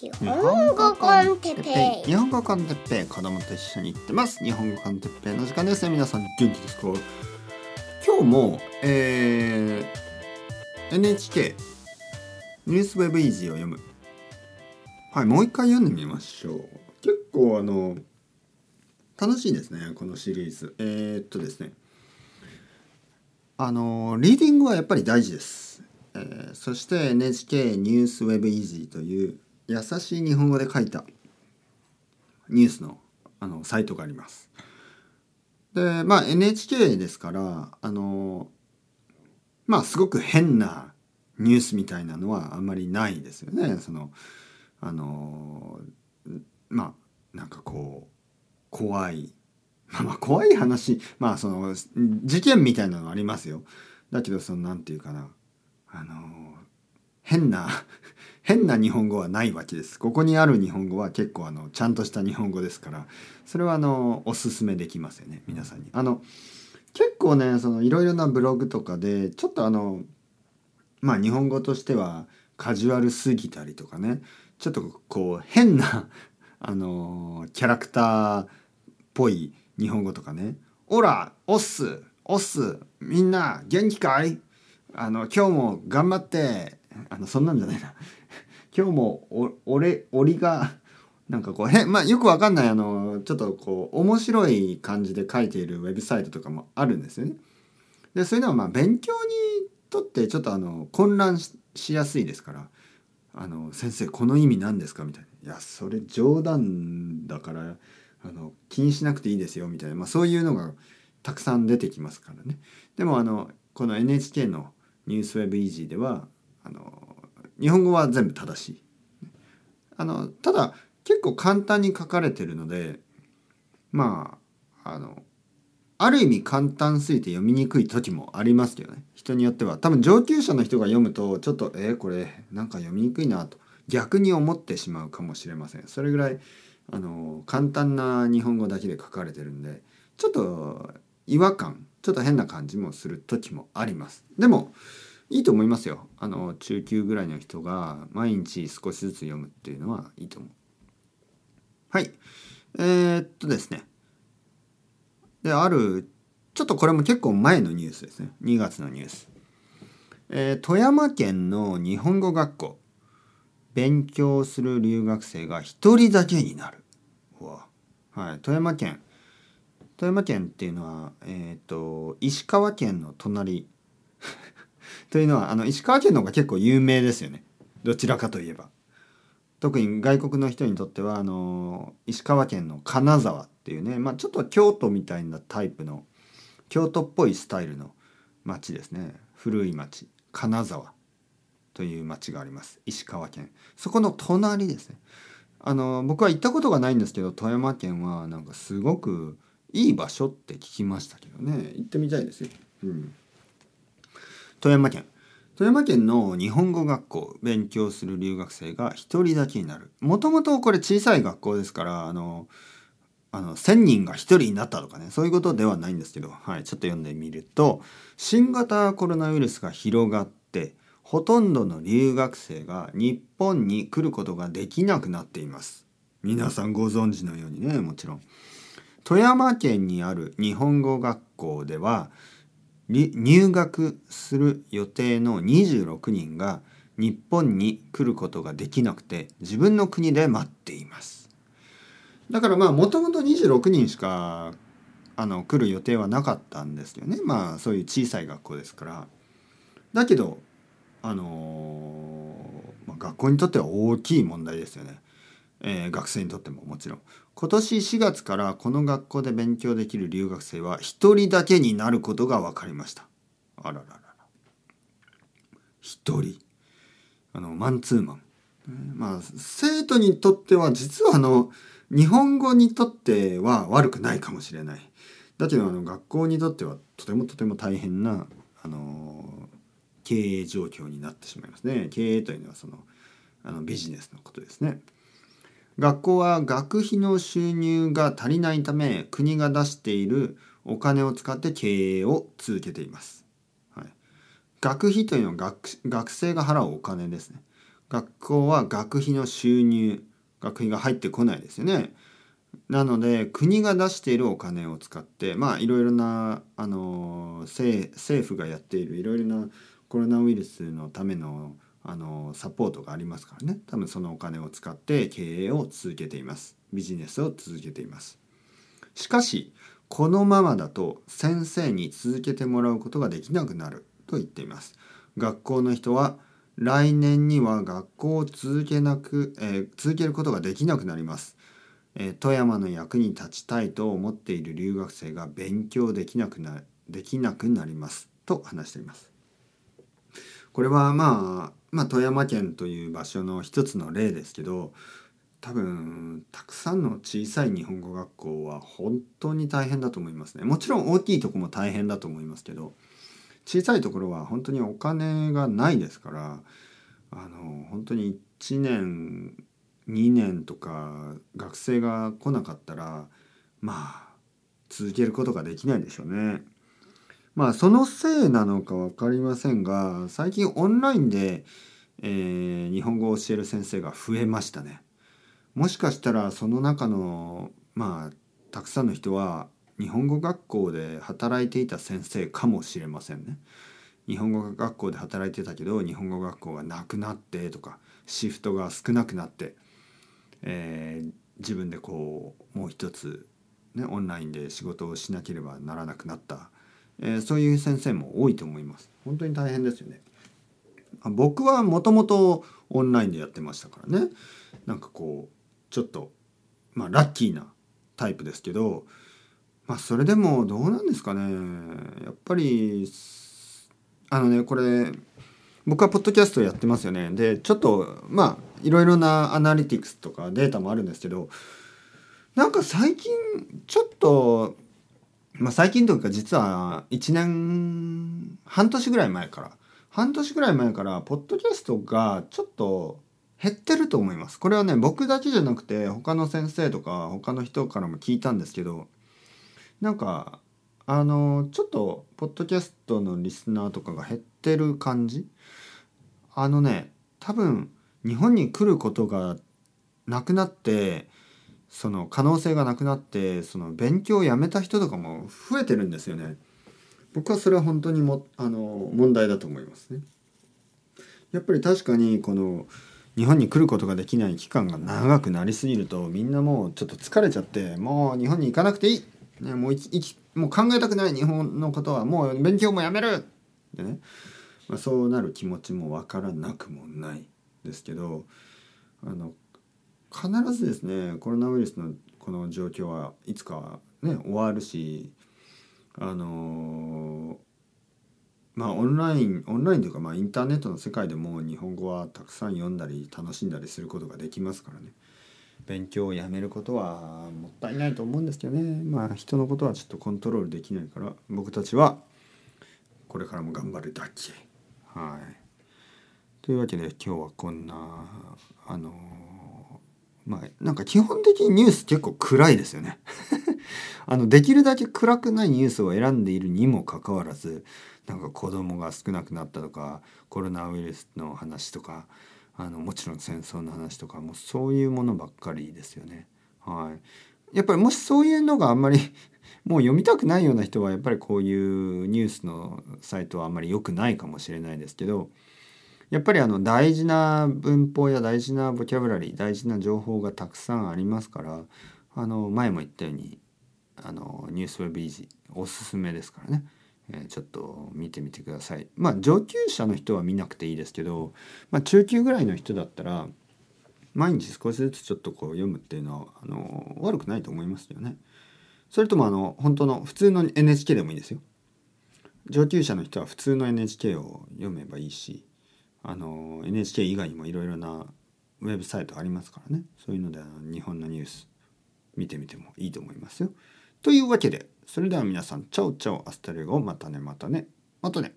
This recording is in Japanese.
日本語 con Teppei 日本語 con Teppei 子供と一緒に行ってます日本語 con Teppei の時間ですね。皆さん元気ですか。今日も、えー、NHK NEWS WEB EASY を読む。はいもう一回読んでみましょう。結構あの楽しいですねこのシリーズ。えー、っとですね。あのリーディングはやっぱり大事です、えーそして NHK ニュースウェブイージーという優しい日本語で書いたニュースのあのサイトがあります。でまあ NHK ですからあのまあすごく変なニュースみたいなのはあんまりないですよね。そのあのまあなんかこう怖いまあまあ怖い話まあその事件みたいなのありますよ。だけどそのなんていうかなあの変な 変な日本語はないわけです。ここにある日本語は結構あのちゃんとした日本語ですからそれはあのおすすめできますよね皆さんに。あの結構ねそのいろいろなブログとかでちょっとあのまあ日本語としてはカジュアルすぎたりとかねちょっとこう変な あのキャラクターっぽい日本語とかね「オラオッスオッスみんな元気かい？あの今日も頑張ってあのそんなんじゃないな 今日もお俺がなんかこう へまあよくわかんないあのちょっとこう面白い感じで書いているウェブサイトとかもあるんですよね。でそういうのはまあ勉強にとってちょっとあの混乱ししやすいですから「あの先生この意味何ですか?」みたいな「いやそれ冗談だからあの気にしなくていいですよ」みたいな、まあ、そういうのがたくさん出てきますからね。でもあのこの NHK のニュースウェブイージーではあの日本語は全部正しい。あのただ結構簡単に書かれてるのでまああのある意味簡単すぎて読みにくい時もありますけどね。人によっては。多分上級者の人が読むとちょっとえー、これなんか読みにくいなと。逆に思ってしまうかもしれません。それぐらいあの簡単な日本語だけで書かれてるんでちょっと違和感ちょっと変な感じもする時もあります。でもいいと思いますよ。あの中級ぐらいの人が毎日少しずつ読むっていうのはいいと思う。はい。えー、っとですね。であるちょっとこれも結構前のニュースですね。2月のニュース、えー富山県の日本語学校。勉強する留学生が一人だけになる。はい。富山県。富山県っていうのはえっ、と石川県の隣。というのはあの石川県の方が結構有名ですよね。どちらかといえば。特に外国の人にとってはあの石川県の金沢っていうね、まあ、ちょっと京都みたいなタイプの京都っぽいスタイルの町ですね。古い町金沢という町があります。石川県。そこの隣ですね。あの僕は行ったことがないんですけど富山県はなんかすごくいい場所って聞きましたけどね。行ってみたいですよ、うん、富山県。富山県の日本語学校勉強する留学生が一人だけになる。もともとこれ小さい学校ですからあのあの1,000人が1人になったとかねそういうことではないんですけど、はい、ちょっと読んでみると新型コロナウイルスが広がってほとんどの留学生が日本に来ることができなくなっています。皆さんご存知のようにねもちろん。富山県にある日本語学校では入学する予定の26人が日本に来ることができなくて自分の国で待っています。だからまあもともと26人しかあの来る予定はなかったんですよね。まあそういう小さい学校ですから。だけどあのー、学校にとっては大きい問題ですよね、えー学生にとってももちろん。今年4月からこの学校で勉強できる留学生は1人だけになることが分かりました。あらららら。1人。あのマンツーマン。えーまあ生徒にとっては実はあの日本語にとっては悪くないかもしれない。だけどあの学校にとってはとてもとても大変なあの経営状況になってしまいますね。経営というのはそのあのビジネスのことですね。学校は学費の収入が足りないため国が出しているお金を使って経営を続けています、はい、学費というのは学学生が払うお金ですね。学校は学費の収入学費が入ってこないですよね。なので国が出しているお金を使ってまあいろいろなあの政政府がやっているいろいろなコロナウイルスのためのあのサポートがありますからね。多分そのお金を使って経営を続けています。ビジネスを続けています。しかしこのままだと先生に続けてもらうことができなくなると言っています。学校の人は来年には学校を続けなく、えー、続けることができなくなります、えー、富山の役に立ちたいと思っている留学生が勉強できなくなできなくなります。と話しています。これはまあまあ富山県という場所の一つの例ですけど多分たくさんの小さい日本語学校は本当に大変だと思いますねもちろん大きいとこも大変だと思いますけど小さいところは本当にお金がないですからあの本当に1年2年とか学生が来なかったらまあ続けることができないでしょうね。まあそのせいなのか分かりませんが最近オンラインで、えー、日本語を教える先生が増えましたね。もしかしたらその中のまあたくさんの人は日本語学校で働いていた先生かもしれませんね。日本語学校で働いてたけど日本語学校がなくなってとかシフトが少なくなって、えー、自分でこうもう一つ、ね、オンラインで仕事をしなければならなくなった、え、そういう先生も多いと思います。本当に大変ですよね。僕はもともとオンラインでやってましたからねなんかこうちょっとまあラッキーなタイプですけどまあそれでもどうなんですかねやっぱりあのねこれ僕はポッドキャストやってますよねでちょっとまあいろいろなアナリティクスとかデータもあるんですけどなんか最近ちょっとまあ最近というか実は1年半年ぐらい前から半年ぐらい前からポッドキャストがちょっと減ってると思います。これはね僕だけじゃなくて他の先生とか他の人からも聞いたんですけどなんかあのちょっとポッドキャストのリスナーとかが減ってる感じ？あのね多分日本に来ることがなくなってその可能性がなくなってその勉強をやめた人とかも増えてるんですよね。僕はそれは本当にもあの問題だと思いますね。やっぱり確かにこの日本に来ることができない期間が長くなりすぎるとみんなもうちょっと疲れちゃってもう日本に行かなくていいね、もういきもう考えたくない日本のことはもう勉強もやめるってね、まあ、そうなる気持ちも分からなくもないですけどあの必ずですねコロナウイルスのこの状況はいつかね終わるしあのまあオンラインオンラインというかまあインターネットの世界でも日本語はたくさん読んだり楽しんだりすることができますからね。勉強をやめることはもったいないと思うんですけどね。まあ人のことはちょっとコントロールできないから僕たちはこれからも頑張るだけ。はい。というわけで今日はこんなあのまあなんか基本的にニュース結構暗いですよね あのできるだけ暗くないニュースを選んでいるにもかかわらずなんか子供が少なくなったとかコロナウイルスの話とかあのもちろん戦争の話とかもそういうものばっかりですよね。はい、やっぱりもしそういうのがあんまり もう読みたくないような人はやっぱりこういうニュースのサイトはあんまり良くないかもしれないですけどやっぱりあの大事な文法や大事なボキャブラリー大事な情報がたくさんありますからあの前も言ったようにあのニュースウェブイージーおすすめですからね。えちょっと見てみてください。まあ上級者の人は見なくていいですけど、まあ、中級ぐらいの人だったら毎日少しずつちょっとこう読むっていうのはあの悪くないと思いますよね。それともあの本当の普通の NHK でもいいですよ。上級者の人は普通の NHK を読めばいいしあの NHK 以外にもいろいろなウェブサイトありますからねそういうので日本のニュース見てみてもいいと思いますよ。というわけでそれでは皆さん、 chao chao、hasta luego、またね、またね、またね。